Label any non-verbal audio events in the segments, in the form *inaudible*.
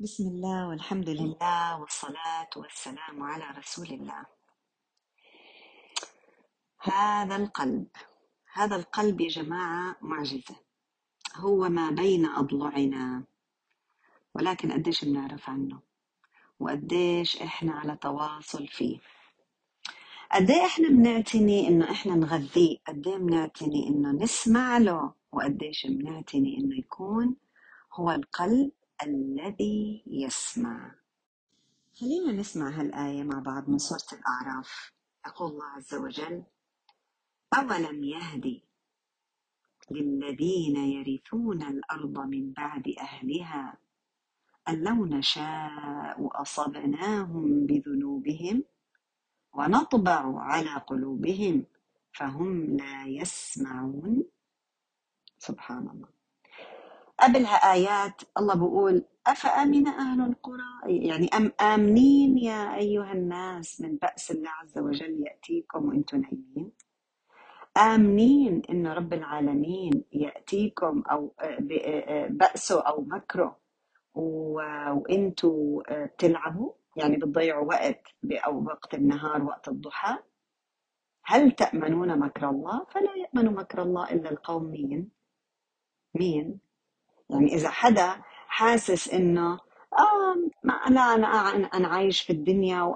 بسم الله والحمد لله والصلاة والسلام على رسول الله. هذا القلب هذا القلب يا جماعة معجزة. هو ما بين أضلعنا ولكن قديش بنعرف عنه؟ وقديش إحنا على تواصل فيه؟ قد إيه إحنا بنعتني إنه إحنا نغذيه قد إيه بنعتني إنه نسمع له؟ وقديش بنعتني إنه يكون هو القلب الذي يسمع. خلينا نسمع هالآية مع بعض من سورة الأعراف. يقول الله عز وجل أولم يهدي للذين يرثون الأرض من بعد أهلها أن لو نشاء أصبناهم بذنوبهم ونطبع على قلوبهم فهم لا يسمعون. سبحان الله. قبلها آيات الله بيقول أفأمن أهل القرى؟ يعني أم آمنين يا أيها الناس من بأس الله عز وجل يأتيكم وأنتم نايمين؟ آمنين إن رب العالمين يأتيكم أو بأسه أو مكره و- وأنتوا بتلعبوا؟ يعني بتضيعوا وقت أو وقت النهار وقت الضحى؟ هل تأمنون مكر الله؟ فلا يأمن مكر الله إلا القوم مين؟ مين؟ يعني إذا حدا حاسس إنه آه ما لا أنا أنا عايش في الدنيا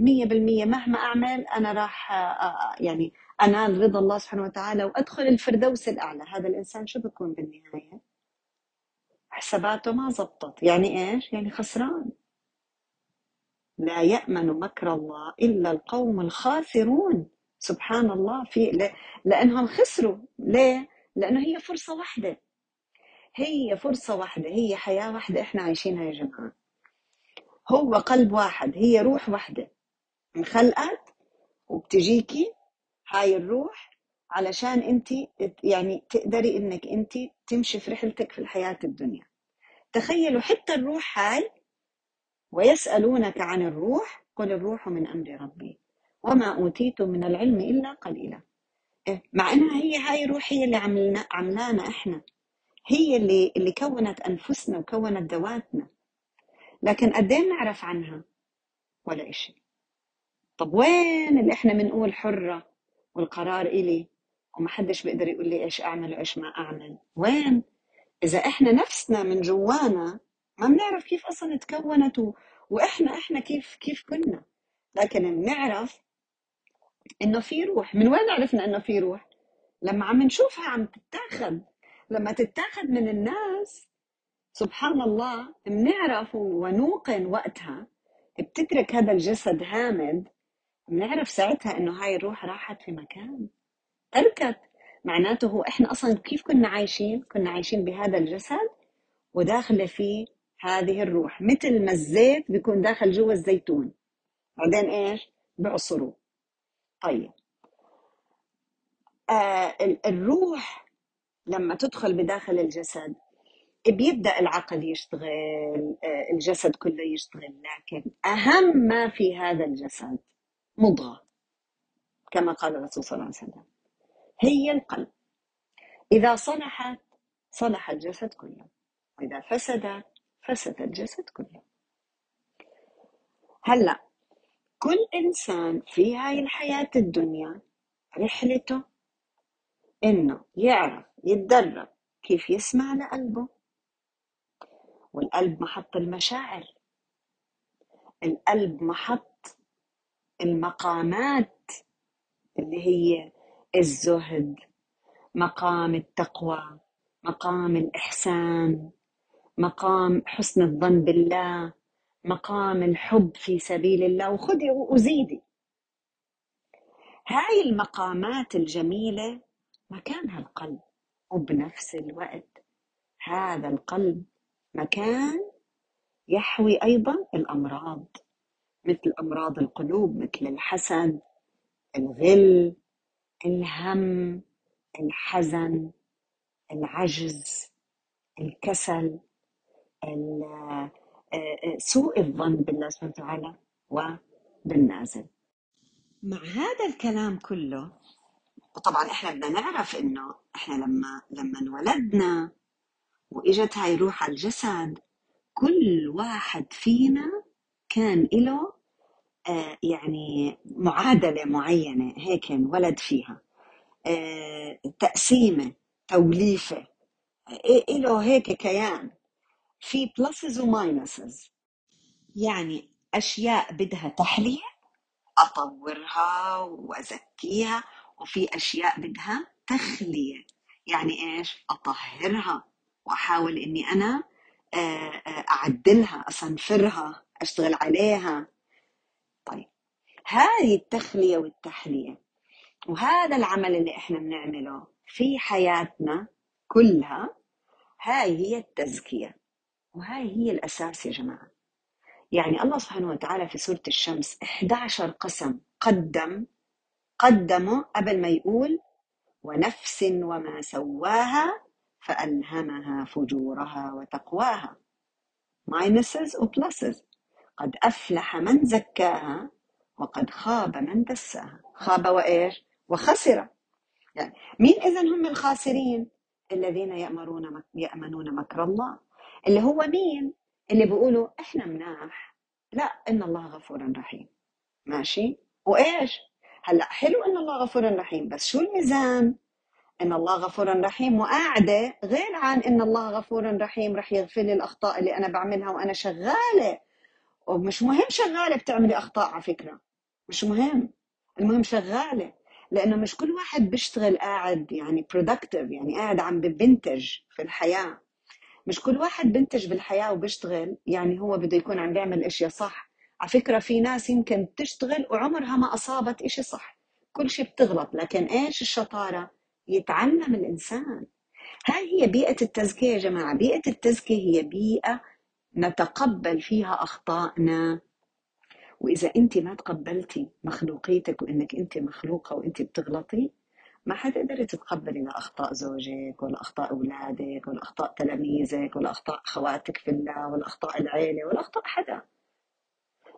مية بالمية مهما أعمل أنا راح آه، آه، يعني أنال رضا الله سبحانه وتعالى وأدخل الفردوس الأعلى. هذا الإنسان شو بيكون بالنهاية؟ حساباته ما زبطت. يعني إيش؟ يعني خسران. لا يأمن مكر الله إلا القوم الخاسرون. سبحان الله في ل- لأنهم خسروا. ليه؟ لأنه هي فرصة واحدة. هي فرصة واحدة هي حياة واحدة إحنا عايشينها يا جماعة. هو قلب واحد هي روح واحدة. انخلقت وبتجيكي هاي الروح علشان انت يعني تقدري إنك انت تمشي في رحلتك في الحياة الدنيا. تخيلوا حتى الروح هاي ويسألونك عن الروح قل الروح من أمر ربي. وما أوتيتم من العلم إلا قليلا. إيه، مع إنها هي هاي الروح هي اللي عملنا عملانا إحنا. هي اللي اللي كونت أنفسنا وكونت ذواتنا. لكن قد إيه نعرف عنها؟ ولا إشي. طب وين اللي إحنا بنقول حرة والقرار إلي؟ وما حدش بيقدر يقول لي إيش أعمل وإيش ما أعمل. وين؟ إذا إحنا نفسنا من جوانا ما بنعرف كيف أصلا تكونت و... وإحنا إحنا كيف كيف كنا. لكن بنعرف إنه في روح. من وين عرفنا إنه في روح؟ لما عم نشوفها عم تتاخد لما تتاخد من الناس سبحان الله بنعرف ونوقن وقتها بتترك هذا الجسد هامد بنعرف ساعتها إنه هاي الروح راحت في مكان تركت معناته هو إحنا أصلا كيف كنا عايشين؟ كنا عايشين بهذا الجسد وداخلة فيه هذه الروح. مثل ما الزيت بيكون داخل جوا الزيتون. بعدين إيش؟ بعصروه طيب. آه ال- الروح لما تدخل بداخل الجسد بيبدأ العقل يشتغل آه الجسد كله يشتغل لكن أهم ما في هذا الجسد مضغة كما قال الرسول صلى الله عليه وسلم هي القلب. إذا صلحت صلح الجسد كله وإذا فسدت فسد الجسد كله. هلأ كل إنسان في هاي الحياة الدنيا رحلته إنه يعرف يتدرب كيف يسمع لقلبه. والقلب محط المشاعر. القلب محط المقامات اللي هي الزهد مقام التقوى مقام الإحسان مقام حسن الظن بالله مقام الحب في سبيل الله. وخذي وزيدي. هاي المقامات الجميلة مكانها القلب. وبنفس الوقت هذا القلب مكان يحوي أيضا الأمراض مثل أمراض القلوب مثل الحسد الغل الهم الحزن العجز الكسل ال- آه، آه، سوء الظن بالله سبحانه وتعالى وبالنازل. مع هذا الكلام كله وطبعا إحنا بدنا نعرف إنه إحنا لما لما انولدنا واجت هاي روح على الجسد كل واحد فينا كان له آه، يعني معادلة معينة هيك انولد فيها. آه، تقسيمة توليفة إيه له هيك كيان. في pluses و minuses يعني أشياء بدها تحلية أطورها وأزكيها. وفي أشياء بدها تخلية. يعني إيش؟ أطهرها وأحاول إني أنا آه، آه، أعدلها أصنفرها أشتغل عليها. طيب هذه التخلية والتحلية وهذا العمل اللي إحنا بنعمله في حياتنا كلها هاي هي التزكية وهاي هي الأساس يا جماعة. يعني الله سبحانه وتعالى في سورة الشمس 11 قسم قدم قدمه قبل ما يقول ونفس وما سواها فألهمها فجورها وتقواها. Minuses و pluses. قد أفلح من زكاها وقد خاب من دساها. خاب وإيش؟ وخسر. يعني مين إذا هم الخاسرين؟ الذين يأمرون. يأمنون مكر الله. اللي هو مين؟ اللي بيقولوا إحنا مناح. لا إن الله غفور رحيم. ماشي؟ وإيش؟ هلا حلو إن الله غفور رحيم بس شو الميزان؟ إن الله غفور رحيم وقاعدة غير عن إن الله غفور رحيم رح يغفر لي الأخطاء اللي أنا بعملها وأنا شغالة. ومش مهم شغالة بتعملي أخطاء على فكرة مش مهم المهم شغالة لأنه مش كل واحد بيشتغل قاعد يعني productive يعني قاعد عم ببنتج في الحياة. مش كل واحد بنتج بالحياة وبيشتغل يعني هو بده يكون عم بيعمل أشياء صح. على فكرة في ناس يمكن تشتغل وعمرها ما أصابت إشي صح. كل شيء بتغلط لكن إيش الشطارة؟ يتعلم الإنسان. هاي هي بيئة التزكية يا جماعة. بيئة التزكية هي بيئة نتقبل فيها أخطائنا. وإذا أنت ما تقبلتي مخلوقيتك وإنك أنت مخلوقة وأنت بتغلطي ما حتقدري تتقبلي لا أخطاء زوجك ولا أخطاء أولادك ولا أخطاء تلاميذك ولا أخطاء أخواتك في الله ولا أخطاء العيلة ولا أخطاء حدا.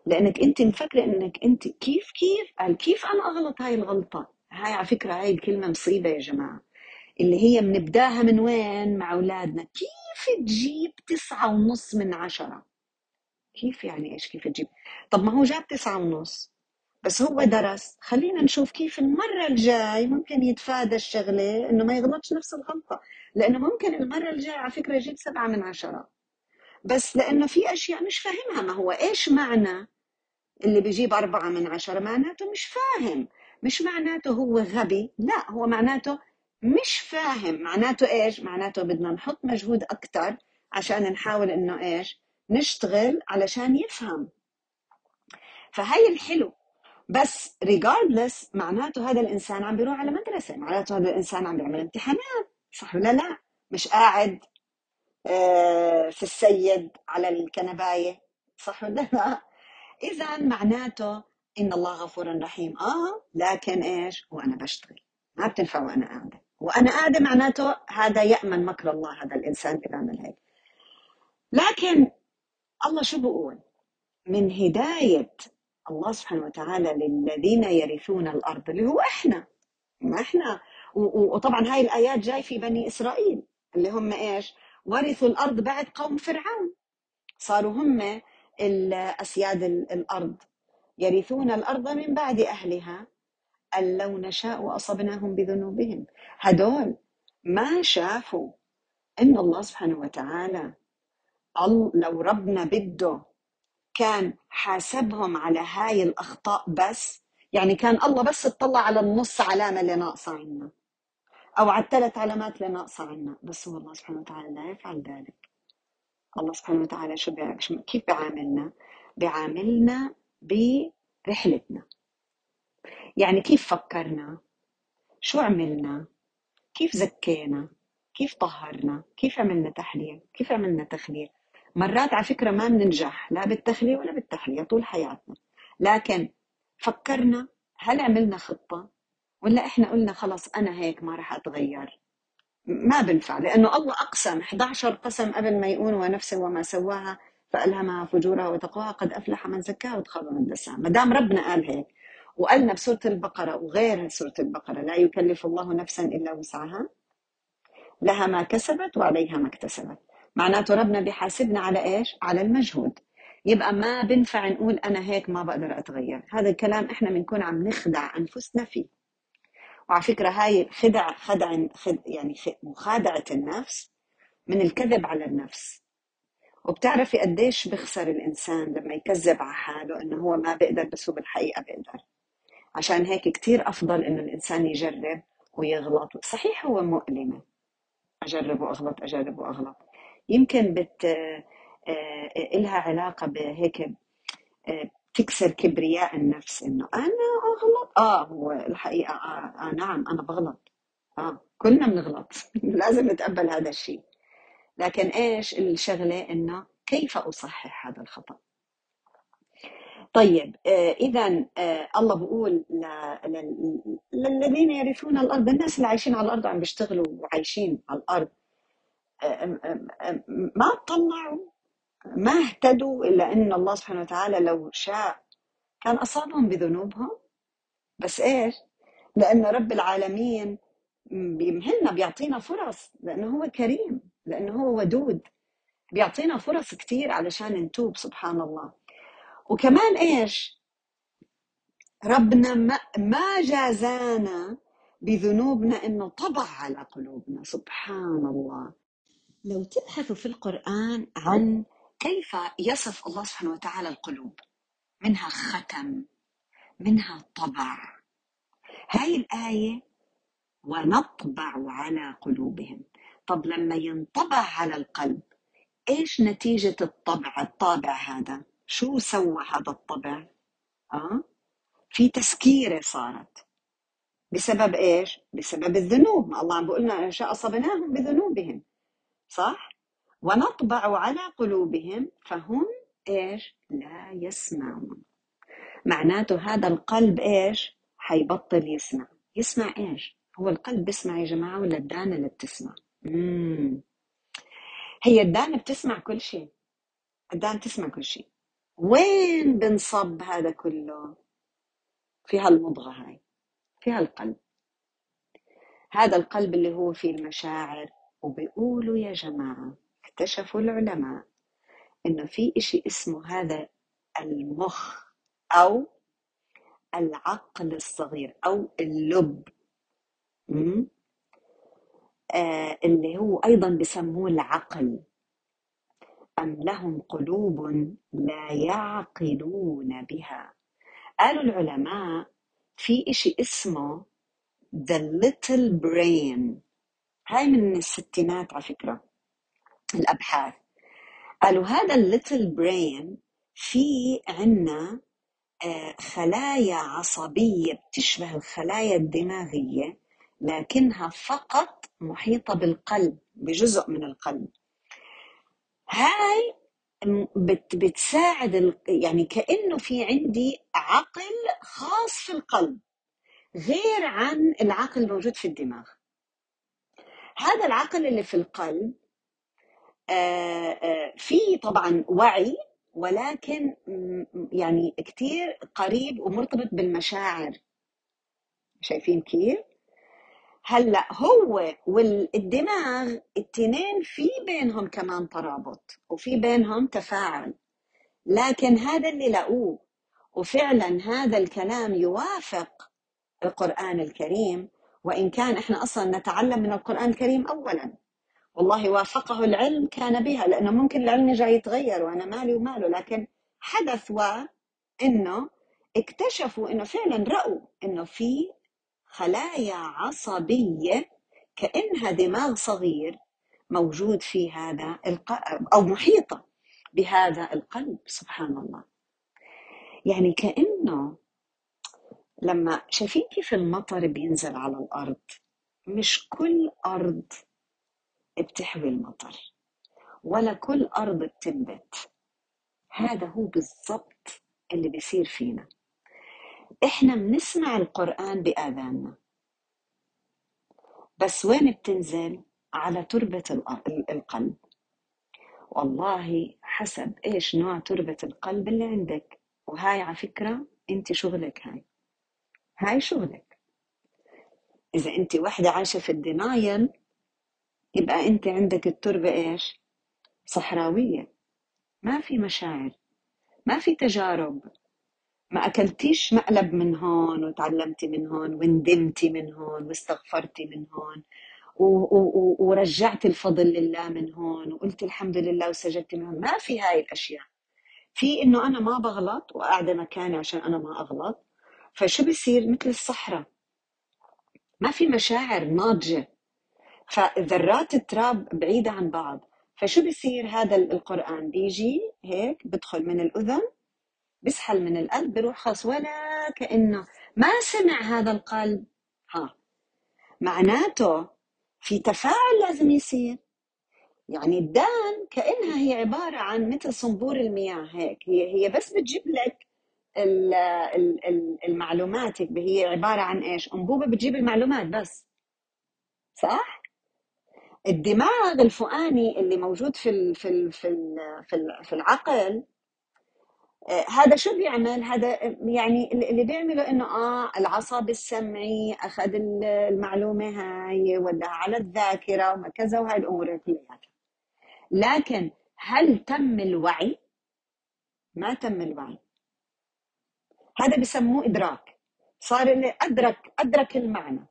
لأنك أنت مفكرة إنك أنت كيف كيف قال كيف أنا أغلط هاي الغلطة؟ هاي على فكرة هاي الكلمة مصيبة يا جماعة. اللي هي بنبداها من وين؟ مع أولادنا. كيف تجيب تسعة ونص من عشرة؟ كيف يعني إيش كيف تجيب؟ طب ما هو جاب تسعة ونص بس هو درس. خلينا نشوف كيف المرة الجاي ممكن يتفادى الشغلة إنه ما يغلطش نفس الغلطة. لأنه ممكن المرة الجاي على فكرة يجيب سبعة من عشرة. بس لأنه في أشياء مش فاهمها. ما هو إيش معنى اللي بيجيب أربعة من عشرة؟ معناته مش فاهم. مش معناته هو غبي. لا هو معناته مش فاهم. معناته إيش؟ معناته بدنا نحط مجهود أكتر عشان نحاول إنه إيش؟ نشتغل علشان يفهم. فهي الحلو. بس regardless معناته هذا الإنسان عم بيروح على مدرسة. معناته هذا الإنسان عم بيعمل امتحانات. صح ولا لا؟ مش قاعد في السيد على الكنباية صح ولا لا؟ إذا معناته إن الله غفور رحيم. آه لكن إيش؟ وأنا بشتغل. ما بتنفع وأنا قاعدة. وأنا قاعدة معناته هذا يأمن مكر الله هذا الإنسان اللي بيعمل هيك. لكن الله شو بقول من هداية الله سبحانه وتعالى للذين يرثون الأرض اللي هو إحنا. ما إحنا. وطبعا هاي الآيات جاي في بني إسرائيل اللي هم إيش؟ ورثوا الأرض بعد قوم فرعون. صاروا هم ال- أسياد ال- الأرض. يرثون الأرض من بعد أهلها أن لو نشاء أصبناهم بذنوبهم. هدول ما شافوا إن الله سبحانه وتعالى أل- لو ربنا بده كان حاسبهم على هاي الأخطاء بس يعني كان الله بس اطلع على النص علامة اللي ناقصة عنا. أو على الثلاث علامات اللي ناقصة عنا بس هو الله سبحانه وتعالى لا يفعل ذلك. الله سبحانه وتعالى شو كيف بيعاملنا؟ بيعاملنا برحلتنا. يعني كيف فكرنا؟ شو عملنا؟ كيف زكينا؟ كيف طهرنا؟ كيف عملنا تحلية كيف عملنا تخلية مرات على فكرة ما بننجح لا بالتخلية ولا بالتحلية طول حياتنا. لكن فكرنا هل عملنا خطة؟ ولا إحنا قلنا خلص أنا هيك ما راح أتغير؟ ما بنفع لأنه الله أقسم 11 قسم قبل ما يقول ونفس وما سواها فالهمها فجورها وتقواها قد أفلح من زكاها وخاب من دساها. ما دام ربنا قال هيك وقالنا بسورة البقرة وغير سورة البقرة لا يكلف الله نفسا إلا وسعها لها ما كسبت وعليها ما اكتسبت. معناته ربنا بيحاسبنا على إيش؟ على المجهود. يبقى ما بنفع نقول أنا هيك ما بقدر أتغير. هذا الكلام إحنا بنكون عم نخدع أنفسنا فيه. وعلى فكرة هاي خدع خدع خد يعني مخادعة النفس من الكذب على النفس. وبتعرفي قديش بخسر الإنسان لما يكذب على حاله إنه هو ما بيقدر بس هو بالحقيقة بيقدر. عشان هيك كتير أفضل إنه الإنسان يجرب ويغلط. صحيح هو مؤلمة. أجرب وأغلط أجرب وأغلط. يمكن بت آه، إلها علاقة بهيك آه، تكسر كبرياء النفس إنه أنا أغلط؟ آه هو الحقيقة آه, آه نعم أنا بغلط. آه كلنا بنغلط. *laughs* لازم نتقبل هذا الشيء. لكن إيش الشغلة؟ إنه كيف أصحح هذا الخطأ؟ طيب آه اذا آه الله بيقول للذين يرثون الأرض الناس اللي عايشين على الأرض عم بيشتغلوا وعايشين على الأرض آه ما طلعوا ما اهتدوا إلا أن الله سبحانه وتعالى لو شاء كان أصابهم بذنوبهم. بس إيش؟ لأن رب العالمين بيمهلنا بيعطينا فرص لأنه هو كريم لأنه هو ودود. بيعطينا فرص كتير علشان نتوب سبحان الله. وكمان إيش؟ ربنا ما, جازانا بذنوبنا إنه طبع على قلوبنا سبحان الله. لو تبحثوا في القرآن عن كيف يصف الله سبحانه وتعالى القلوب؟ منها ختم منها طبع هاي الآية ونطبع على قلوبهم. طب لما ينطبع على القلب إيش نتيجة الطبع الطابع هذا؟ شو سوى هذا الطبع؟ أه؟ في تسكيرة صارت. بسبب إيش؟ بسبب الذنوب. ما الله عم بيقول لنا إن شاء اصبناهم بذنوبهم صح؟ ونطبع على قلوبهم فهم إيش؟ لا يسمعون. معناته هذا القلب إيش؟ حيبطل يسمع. يسمع إيش؟ هو القلب بيسمع يا جماعة ولا الدانة اللي بتسمع؟ مم. هي الدانة بتسمع كل شيء. الدانة تسمع كل شيء. وين بنصب هذا كله؟ في هالمضغة هاي في هالقلب. هذا القلب اللي هو فيه المشاعر وبيقولوا يا جماعة اكتشفوا العلماء إنه في إشي اسمه هذا المخ أو العقل الصغير أو اللب. آه اللي هو أيضا بسموه العقل. أم لهم قلوب لا يعقلون بها. قالوا العلماء في إشي اسمه the little brain. هاي من الستينات على فكرة. الأبحاث. قالوا هذا الليتل برين في عنا آه، خلايا عصبية بتشبه الخلايا الدماغية لكنها فقط محيطة بالقلب بجزء من القلب. هاي بت بتساعد يعني كأنه في عندي عقل خاص في القلب غير عن العقل الموجود في الدماغ. هذا العقل اللي في القلب في طبعا وعي ولكن يعني كثير قريب ومرتبط بالمشاعر. شايفين كيف؟ هلأ هو والدماغ التنين في بينهم كمان ترابط وفي بينهم تفاعل. لكن هذا اللي لقوه وفعلا هذا الكلام يوافق القرآن الكريم. وإن كان إحنا أصلا نتعلم من القرآن الكريم أولا. والله وافقه العلم كان بها لأنه ممكن العلم جاي يتغير وأنا مالي وماله. لكن حدث وإنه اكتشفوا إنه فعلا رأوا إنه في خلايا عصبية كأنها دماغ صغير موجود في هذا القلب أو محيطة بهذا القلب سبحان الله. يعني كأنه لما شايفين كيف المطر بينزل على الأرض مش كل أرض بتحوي المطر. ولا كل أرض بتنبت. هذا هو بالضبط اللي بيصير فينا. إحنا بنسمع القرآن بآذاننا. بس وين بتنزل؟ على تربة القلب. والله حسب إيش نوع تربة القلب اللي عندك. وهاي على فكرة أنت شغلك هاي. هاي شغلك. إذا أنت وحدة عايشة في الدينايل يبقى أنت عندك التربة إيش؟ صحراوية. ما في مشاعر ما في تجارب. ما أكلتيش مقلب من هون وتعلمتي من هون وندمتي من هون واستغفرتي من هون و- و- و- ورجعتي الفضل لله من هون وقلتي الحمد لله وسجدتي من هون. ما في هاي الأشياء. في إنه أنا ما بغلط وقاعدة مكاني عشان أنا ما أغلط فشو بصير مثل الصحراء. ما في مشاعر ناضجة. فذرات التراب بعيدة عن بعض. فشو بصير هذا القرآن بيجي هيك بدخل من الأذن بيسحل من القلب بيروح خاص ولا كأنه ما سمع هذا القلب. ها. معناته في تفاعل لازم يصير. يعني الدان كأنها هي عبارة عن مثل صنبور المياه هيك. هي هي بس بتجيب لك ال- ال- ال- المعلومات هي عبارة عن إيش؟ أنبوبة بتجيب المعلومات بس. صح؟ الدماغ الفؤاني اللي موجود في ال في ال في ال في في العقل آه، هذا شو بيعمل؟ هذا يعني اللي بيعمله إنه آه العصب السمعي أخذ ال- المعلومة هاي وداها على الذاكرة وما كذا وهاي الأمور كلياتها. لكن هل تم الوعي؟ ما تم الوعي. هذا بسموه إدراك. صار اللي أدرك أدرك المعنى.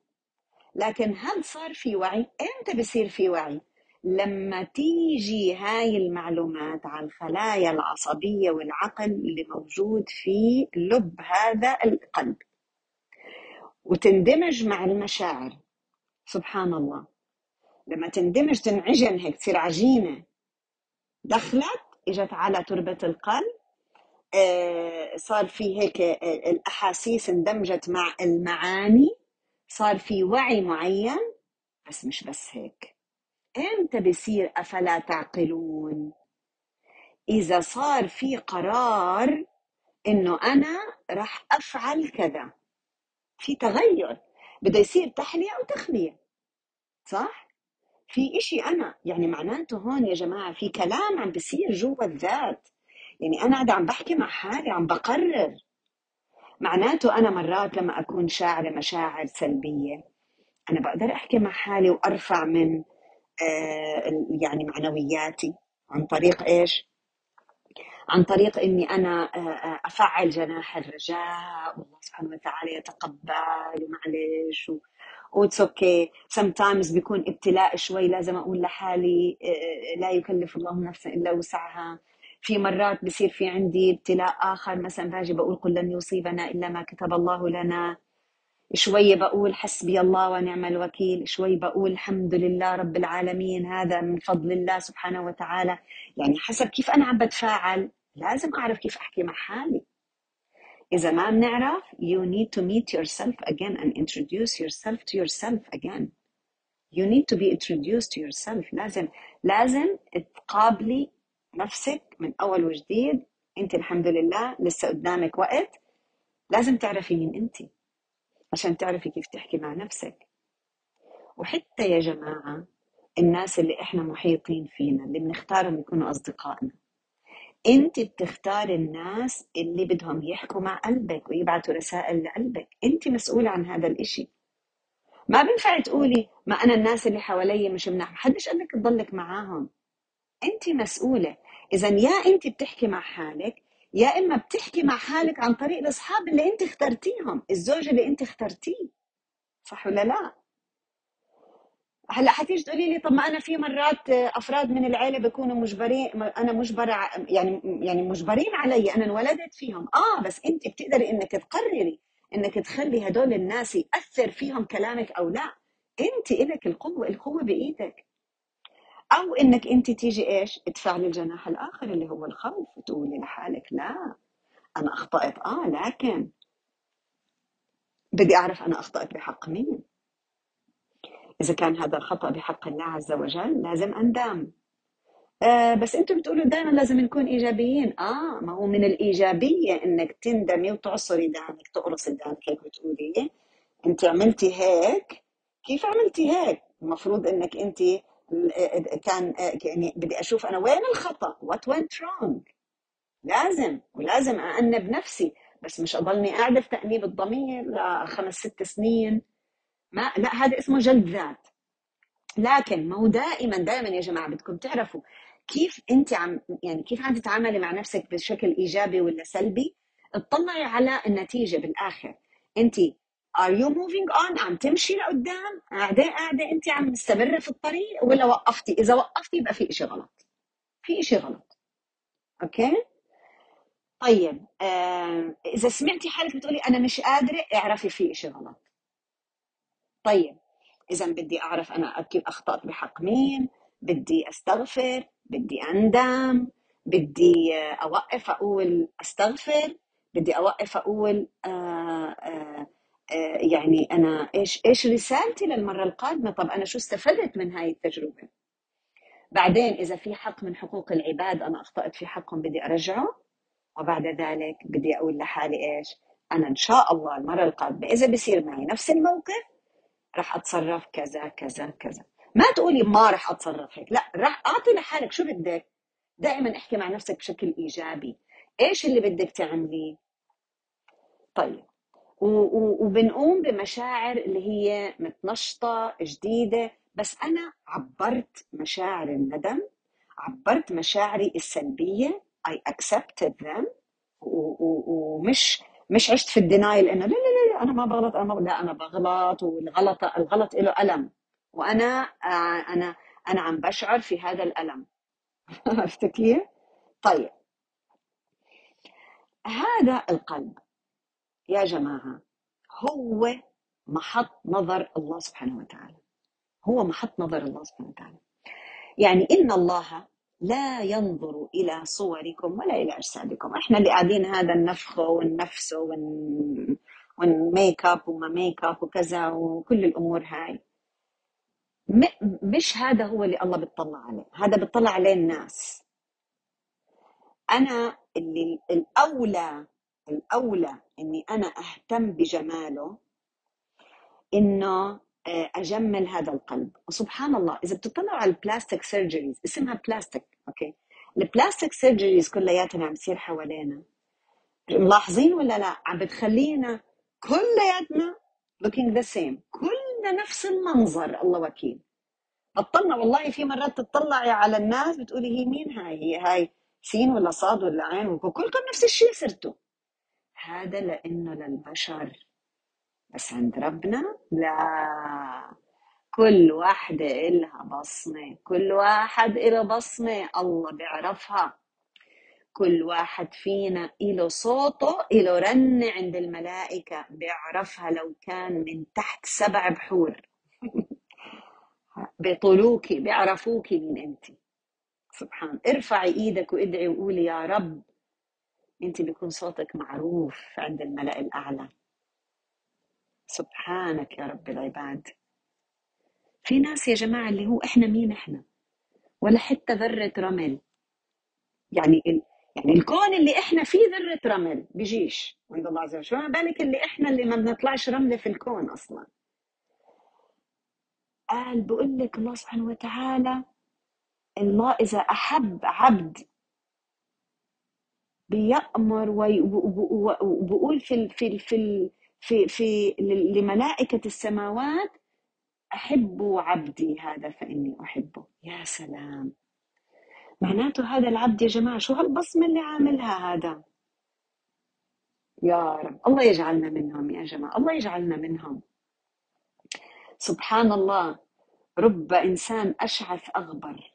لكن هل صار في وعي؟ إمتى بصير في وعي؟ لما تيجي هاي المعلومات على الخلايا العصبية والعقل اللي موجود في لب هذا القلب. وتندمج مع المشاعر. سبحان الله. لما تندمج تنعجن هيك تصير عجينة. دخلت إجت على تربة القلب. آه، صار في هيك آه، الأحاسيس اندمجت مع المعاني. صار في وعي معين؟ بس مش بس هيك. إمتى بصير أفلا تعقلون. إذا صار في قرار إنه أنا راح أفعل كذا في تغير. بده يصير تحلية أو تخلية صح؟ في إشي أنا يعني معناته هون يا جماعة في كلام عم بصير جوا الذات. يعني أنا قاعدة عم بحكي مع حالي عم بقرر. معناته أنا مرات لما أكون شاعرة مشاعر سلبية أنا بقدر أحكي مع حالي وأرفع من آه، يعني معنوياتي. عن طريق إيش؟ عن طريق إني أنا آه، آه، أفعل جناح الرجاء والله سبحانه وتعالى يتقبل ومعلش و it's okay sometimes بيكون ابتلاء شوي لازم أقول لحالي لا يكلف الله نفسا إلا وسعها. في مرات بصير في عندي ابتلاء آخر مثلا باجي بقول قل لن يصيبنا إلا ما كتب الله لنا. شوي بقول حسبي الله ونعم الوكيل شوي بقول الحمد لله رب العالمين هذا من فضل الله سبحانه وتعالى. يعني حسب كيف أنا عم بتفاعل لازم أعرف كيف أحكي مع حالي. إذا ما بنعرف you need to meet yourself again and introduce yourself to yourself again. You need to be introduced to yourself. لازم لازم تقابلي نفسك من أول وجديد. أنت الحمد لله لسه قدامك وقت. لازم تعرفي مين أنت عشان تعرفي كيف تحكي مع نفسك. وحتى يا جماعة الناس اللي إحنا محيطين فينا اللي بنختارهم يكونوا أصدقائنا. أنت بتختاري الناس اللي بدهم يحكوا مع قلبك ويبعتوا رسائل لقلبك. أنت مسؤولة عن هذا الإشي. ما بينفع تقولي ما أنا الناس اللي حوالي مش مناح محدش قال لك تضلك معاهم. أنت مسؤولة. اذا يا أنت بتحكي مع حالك يا إما بتحكي مع حالك عن طريق الأصحاب اللي أنت اخترتيهم الزوج اللي أنت اخترتيه. صح ولا لا؟ هلأ حتيجي تقولي لي طب ما أنا في مرات أفراد من العيلة بيكونوا مجبرين أنا مجبرة يعني يعني مجبرين علي أنا انولدت فيهم. آه بس أنت بتقدري إنك تقرري إنك تخلي هدول الناس يأثر فيهم كلامك أو لا. أنت إلك القوة القوة بإيدك. أو إنك أنت تيجي إيش؟ تفعلي الجناح الآخر اللي هو الخوف وتقولي لحالك لا أنا أخطأت. آه لكن بدي أعرف أنا أخطأت بحق مين. إذا كان هذا الخطأ بحق الله عز وجل لازم أندم. آه بس أنتم بتقولوا دائما لازم نكون إيجابيين. آه ما هو من الإيجابية إنك تندمي وتعصري دانك تقرصي دانك هيك بتقولي أنت عملتي هيك؟ كيف عملتي هيك؟ المفروض إنك أنت كان يعني بدي أشوف أنا وين الخطأ؟ What went wrong لازم ولازم أأنب نفسي. بس مش أضلني قاعدة في تأنيب الضمير لخمس ست سنين. ما لا هذا اسمه جلد ذات. لكن ما هو دائما دائما يا جماعة بدكم تعرفوا كيف أنت عم يعني كيف عم تتعاملي مع نفسك بشكل إيجابي ولا سلبي؟ اطلعي على النتيجة بالآخر. أنت are you moving on? عم تمشي لقدام؟ قاعدة قاعدة. أنت عم مستمرة في الطريق ولا وقفتي؟ إذا وقفتي يبقى في شيء غلط. في شيء غلط. أوكي؟ طيب إذا سمعتي حالك بتقولي أنا مش قادرة اعرفي في شيء غلط. طيب إذا بدي أعرف أنا أكيد أخطأت بحق مين بدي أستغفر بدي أندم بدي آه، أوقف أقول أستغفر بدي أوقف أقول آه آه يعني أنا إيش إيش رسالتي للمرة القادمة؟ طب أنا شو استفدت من هاي التجربة؟ بعدين إذا في حق من حقوق العباد أنا أخطأت في حقهم بدي أرجعه. وبعد ذلك بدي أقول لحالي إيش؟ أنا إن شاء الله المرة القادمة إذا بصير معي نفس الموقف رح أتصرف كذا كذا كذا. ما تقولي ما رح أتصرف هيك لا رح أعطي لحالك شو بدك. دائما احكي مع نفسك بشكل إيجابي. إيش اللي بدك تعمليه طيب وبنقوم بمشاعر اللي هي متنشطة جديدة. بس أنا عبرت مشاعر الندم عبرت مشاعري السلبية. I accepted them. ومش مش عشت في الدينايل إنه لا لا لا أنا ما بغلط أنا ما. لا أنا بغلط. والغلط الغلط له ألم. وأنا أنا أنا عم بشعر في هذا الألم. *laughs* عرفت كيف؟ طيب. هذا القلب. يا جماعة هو محط نظر الله سبحانه وتعالى. هو محط نظر الله سبحانه وتعالى. يعني إن الله لا ينظر إلى صوركم ولا إلى أجسادكم. إحنا اللي قاعدين هذا النفخ والنفس ون... وال make up وما make up وكذا وكل الأمور هاي. مش هذا هو اللي الله بيطلع عليه. هذا بيطلع عليه الناس. أنا اللي الأولى الأولى إني أنا أهتم بجماله إنه آه، أجمل هذا القلب. وسبحان الله إذا بتطلعوا على البلاستيك surgeries اسمها plastic okay ال plastic surgeries كلياتها عم تصير حوالينا. ملاحظين ولا لا؟ عم بتخلينا كلياتنا looking the same. كلنا نفس المنظر الله وكيل. بتطلع والله في مرات تطلعي على الناس بتقولي هي مين هاي؟ هي هاي سين ولا صاد ولا عين؟ وكلكم نفس الشيء صرتوا. هذا لأنه للبشر بس عند ربنا لا. كل واحدة إلها بصمة كل واحد إله بصمة الله بيعرفها. كل واحد فينا إله صوته إله رنة عند الملائكة بيعرفها لو كان من تحت سبع بحور. *laughs* بيطلوكي بيعرفوكي مين أنت. سبحان ارفعي إيدك وادعي وقولي يا رب أنت بيكون صوتك معروف عند الملأ الأعلى. سبحانك يا رب العباد. في ناس يا جماعة اللي هو إحنا مين إحنا؟ ولا حتى ذرة رمل. يعني. يعني الكون اللي إحنا فيه ذرة رمل بيجيش عند الله عز وجل. ما بالك اللي إحنا اللي ما بنطلعش رملة في الكون أصلا. قال بقول لك الله سبحانه وتعالى الله إذا أحب عبد بيأمر وبقول في في في في في لملائكة السماوات أحبوا عبدي هذا فإني أحبه. يا سلام. معناته هذا العبد يا جماعة شو هالبصمة اللي عاملها هذا؟ يا رب. الله يجعلنا منهم يا جماعة. الله يجعلنا منهم. سبحان الله. رب إنسان أشعث أغبر.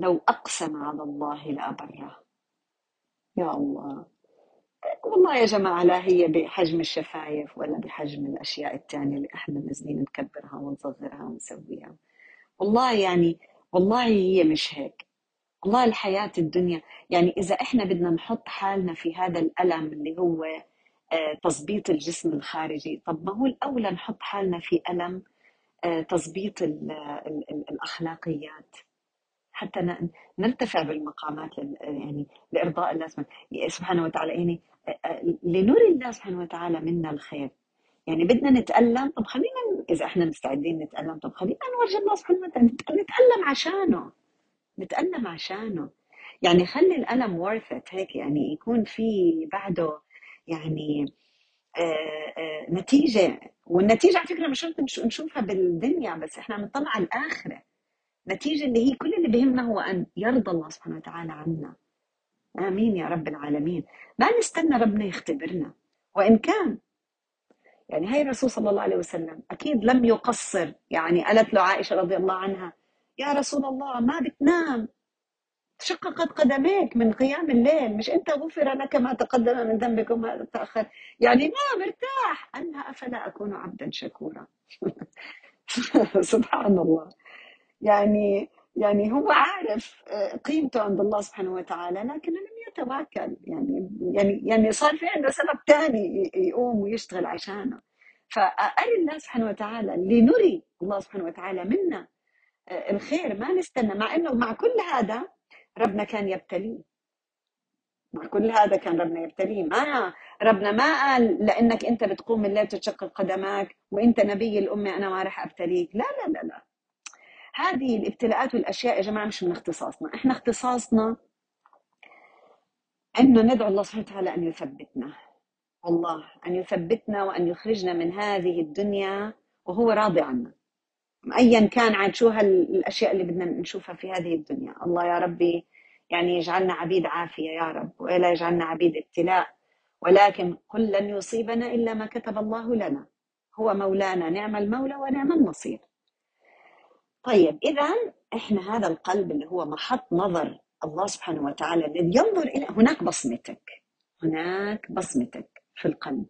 لو أقسم على الله لأبره. يا الله. والله يا جماعة لا هي بحجم الشفايف ولا بحجم الأشياء التانية اللي إحنا نازلين نكبرها ونصغرها ونسويها. والله يعني والله هي مش هيك. والله الحياة الدنيا يعني إذا إحنا بدنا نحط حالنا في هذا الألم اللي هو آه، تظبيط الجسم الخارجي طب ما هو الأولى نحط حالنا في ألم آه، تظبيط ال- ال- ال- الأخلاقيات. حتى نرتفع بالمقامات يعني لإرضاء الله سبحانه وتعالى. يعني لنري الله سبحانه وتعالى منا الخير. يعني بدنا نتألم. طب خلينا إذا إحنا مستعدين نتألم. طب خلينا نورجي الله سبحانه وتعالى. نت- نتألم عشانه. نتألم عشانه. يعني خلي الألم it. هيك يعني يكون في بعده يعني نتيجة. والنتيجة على فكرة مش شرط نش- نشوفها بالدنيا بس إحنا عم نطلع على الآخرة. نتيجة اللي هي كل اللي بهمنا هو أن يرضى الله سبحانه وتعالى عنا. آمين يا رب العالمين. ما نستنى ربنا يختبرنا. وإن كان يعني هاي الرسول صلى الله عليه وسلم أكيد لم يقصر. يعني قالت له عائشة رضي الله عنها يا رسول الله ما بتنام. تشققت قدميك من قيام الليل. مش أنت غفر لك ما تقدم من ذنبك وما تأخر. يعني نام ارتاح أنا أفلا أكون عبدا شكورا؟ *laughs* سبحان الله. يعني يعني هو عارف آه، قيمته عند الله سبحانه وتعالى لكن لم يتواكل يعني يعني يعني صار في عنده سبب ثاني يقوم ويشتغل عشانه. فأري الله سبحانه وتعالى لنري الله سبحانه وتعالى منا آه، الخير ما نستنى مع إنه مع كل هذا ربنا كان يبتليه. مع كل هذا كان ربنا يبتليه. ما ربنا ما قال لأنك أنت بتقوم الليل تشقق قدماك وأنت نبي الأمة أنا ما راح أبتليك. لا لا لا لا. هذه الابتلاءات والأشياء يا جماعة مش من اختصاصنا. إحنا اختصاصنا انه ندعو الله سبحانه وتعالى أن يثبتنا. والله أن يثبتنا وأن يخرجنا من هذه الدنيا وهو راضي عنا. ايا كان عاد شو هالأشياء اللي بدنا نشوفها في هذه الدنيا. الله يا ربي يعني يجعلنا عبيد عافية يا رب ولا يجعلنا عبيد ابتلاء. ولكن قل لن يصيبنا إلا ما كتب الله لنا. هو مولانا نعم المولى ونعم النصير. طيب اذا إحنا هذا القلب اللي هو محط نظر الله سبحانه وتعالى الذي ينظر إلى هناك بصمتك هناك بصمتك في القلب.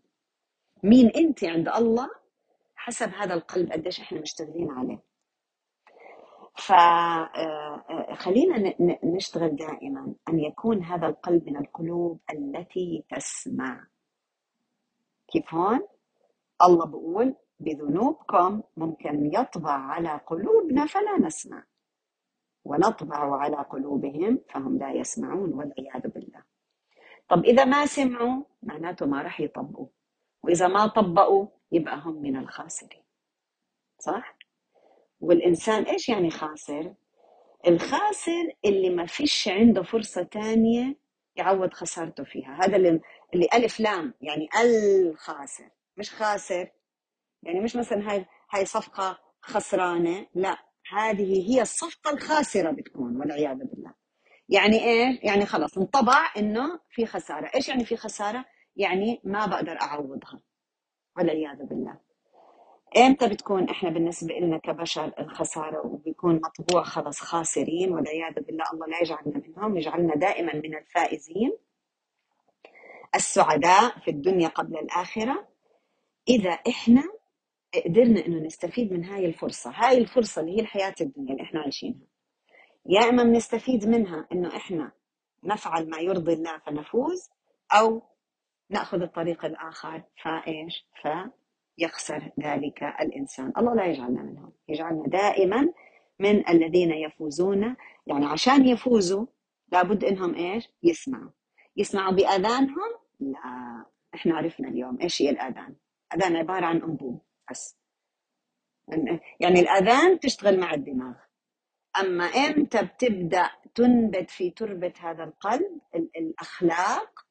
مين أنت عند الله حسب هذا القلب قديش إحنا مشتغلين عليه. فخلينا نشتغل دائما أن يكون هذا القلب من القلوب التي تسمع. كيف هون؟ الله بقول بذنوبكم ممكن يطبع على قلوبنا فلا نسمع. ونطبع على قلوبهم فهم لا يسمعون والعياذ بالله. طب إذا ما سمعوا معناته ما راح يطبقوا. وإذا ما طبقوا يبقى هم من الخاسرين. صح؟ والإنسان إيش يعني خاسر؟ الخاسر اللي ما فيش عنده فرصة تانية يعوض خسارته فيها. هذا اللي, اللي ألف لام يعني الخاسر. مش خاسر. يعني مش مثلا هاي هاي صفقة خسرانة لا. هذه هي الصفقة الخاسرة بتكون والعياذ بالله. يعني إيه؟ يعني خلص انطبع إنه في خسارة. إيش يعني في خسارة؟ يعني ما بقدر أعوضها والعياذ بالله. إمتى بتكون إحنا بالنسبة لنا كبشر الخسارة وبيكون مطبوع خلص خاسرين والعياذ بالله الله لا يجعلنا منهم يجعلنا دائما من الفائزين؟ السعداء في الدنيا قبل الآخرة. إذا إحنا قدرنا إنه نستفيد من هاي الفرصة. هاي الفرصة اللي هي الحياة الدنيا اللي إحنا عايشينها. يا إما بنستفيد منها إنه إحنا نفعل ما يرضي الله فنفوز أو نأخذ الطريق الآخر فإيش؟ فيخسر ذلك الإنسان. الله لا يجعلنا منهم. يجعلنا دائما من الذين يفوزون. يعني عشان يفوزوا لابد إنهم إيش؟ يسمعوا. يسمعوا بأذانهم؟ لا. إحنا عرفنا اليوم إيش هي الأذان. اذان عبارة عن أنبوب. بس. يعني الأذان تشتغل مع الدماغ. أما إمتى بتبدأ تنبت في تربة هذا القلب الأخلاق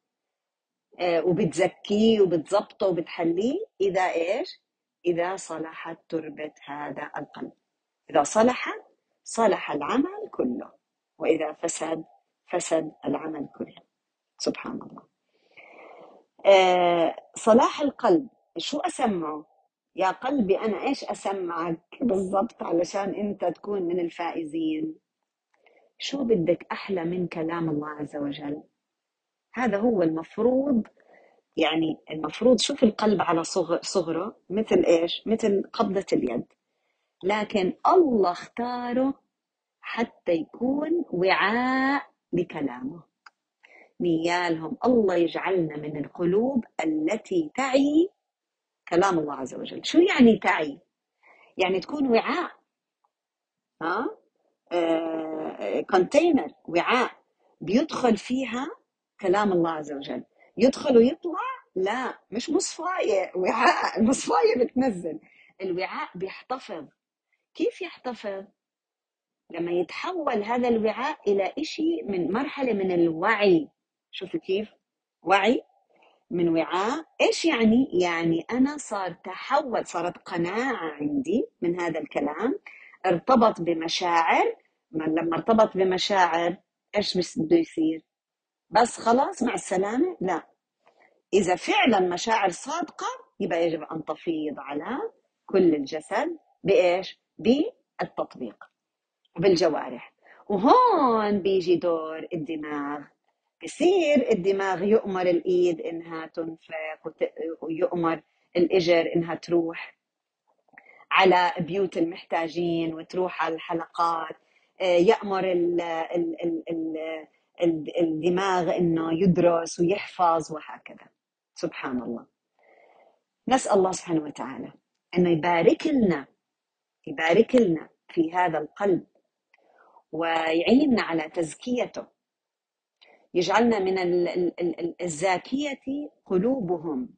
آه، وبتزكيه وبتظبطه وبتحليه؟ إذا إيش؟ إذا صلحت تربة هذا القلب. إذا صلحت صلح العمل كله. وإذا فسد فسد العمل كله. سبحان الله. آه، صلاح القلب شو اسمعه يا قلبي أنا إيش أسمعك؟ بالضبط علشان أنت تكون من الفائزين. شو بدك أحلى من كلام الله عز وجل؟ هذا هو المفروض يعني المفروض شوف القلب على صغر صغره مثل إيش؟ مثل قبضة اليد. لكن الله اختاره حتى يكون وعاء لكلامه نيالهم الله يجعلنا من القلوب التي تعي كلام الله عز وجل. شو يعني تعي؟ يعني تكون وعاء. ها؟ كونتينر آه وعاء. بيدخل فيها كلام الله عز وجل. يدخل ويطلع؟ لا مش مصفاية وعاء. المصفاية بتنزل. الوعاء بيحتفظ. كيف يحتفظ؟ لما يتحول هذا الوعاء إلى إشي من مرحلة من الوعي. شوفوا كيف. وعي من وعاء. إيش يعني؟ يعني أنا صار تحول صارت قناعة عندي من هذا الكلام ارتبط بمشاعر. ما لما ارتبط بمشاعر إيش بده يصير؟ بس خلاص مع السلامة؟ لا. إذا فعلا مشاعر صادقة يبقى يجب أن تفيض على كل الجسد. بإيش؟ بالتطبيق بالجوارح. وهون بيجي دور الدماغ. بصير الدماغ يؤمر الإيد إنها تنفق ويؤمر الإجر إنها تروح على بيوت المحتاجين وتروح على الحلقات. آه، يأمر ال ال ال ال ال- الدماغ إنه يدرس ويحفظ وهكذا. سبحان الله. نسأل الله سبحانه وتعالى إنه يبارك لنا يبارك لنا في هذا القلب ويعيننا على تزكيته. يجعلنا من ال- ال- ال- الزاكية قلوبهم.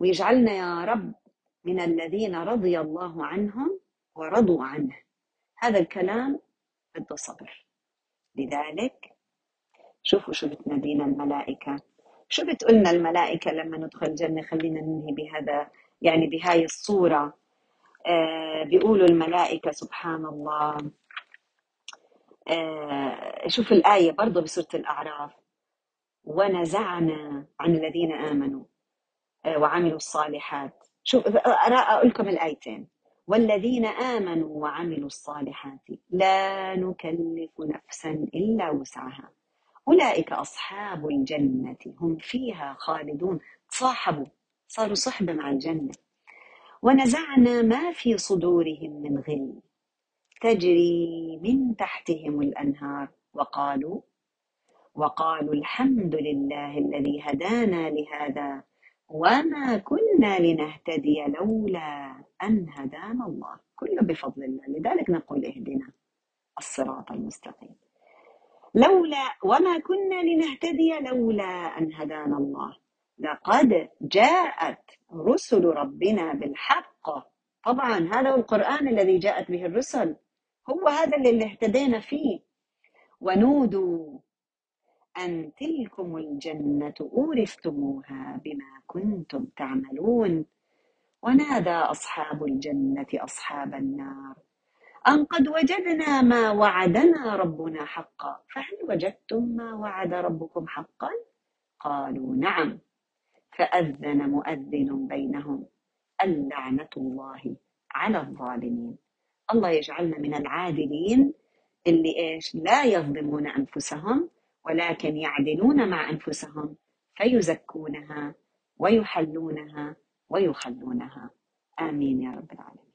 ويجعلنا يا رب من الذين رضي الله عنهم ورضوا عنه. هذا الكلام بده صبر. لذلك شوفوا شو بتنادينا الملائكة. شو بتقولنا الملائكة لما ندخل الجنة؟ خلينا ننهي بهذا يعني بهاي الصورة. آه بيقولوا الملائكة سبحان الله. شوف الآية برضه بسورة الأعراف. ونزعنا عن الذين آمنوا آه، وعملوا الصالحات. شوف أقول لكم الآيتين. والذين آمنوا وعملوا الصالحات لا نكلف نفسا إلا وسعها. أولئك أصحاب الجنة هم فيها خالدون. تصاحبوا صاروا صحبة مع الجنة. ونزعنا ما في صدورهم من غل. تجري من تحتهم الأنهار. وقالوا وقالوا الحمد لله الذي هدانا لهذا وما كنا لنهتدي لولا أن هدانا الله. كله بفضل الله. لذلك نقول اهدنا الصراط المستقيم. لولا وما كنا لنهتدي لولا أن هدانا الله. لقد جاءت رسل ربنا بالحق. طبعا هذا هو القرآن الذي جاءت به الرسل. هو هذا اللي اهتدينا فيه. ونودوا أن تلكم الجنة أورثتموها بما كنتم تعملون. ونادى أصحاب الجنة أصحاب النار أن قد وجدنا ما وعدنا ربنا حقا. فهل وجدتم ما وعد ربكم حقا؟ قالوا نعم. فأذن مؤذن بينهم اللعنة الله على الظالمين. الله يجعلنا من العادلين اللي إيش؟ لا يظلمون أنفسهم ولكن يعدلون مع أنفسهم فيزكونها ويحلونها ويخلونها. آمين يا رب العالمين.